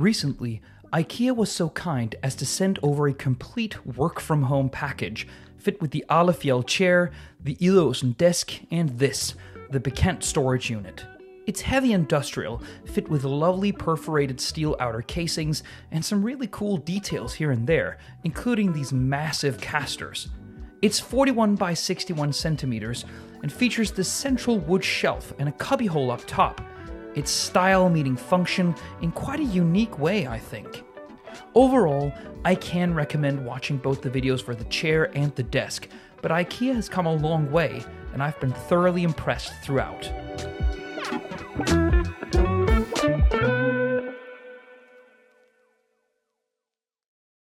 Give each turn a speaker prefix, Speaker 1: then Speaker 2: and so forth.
Speaker 1: Recently, IKEA was so kind as to send over a complete work from home package, fit with the Alefjäll chair, the Idåsen desk, and this, the Bekant storage unit. It's heavy industrial, fit with lovely perforated steel outer casings and some really cool details here and there, including these massive casters. It's 41 by 61 centimeters and features the central wood shelf and a cubbyhole up top. It's style meeting function in quite a unique way, I think. Overall, I can recommend watching both the videos for the chair and the desk, but IKEA has come a long way, and I've been thoroughly impressed throughout.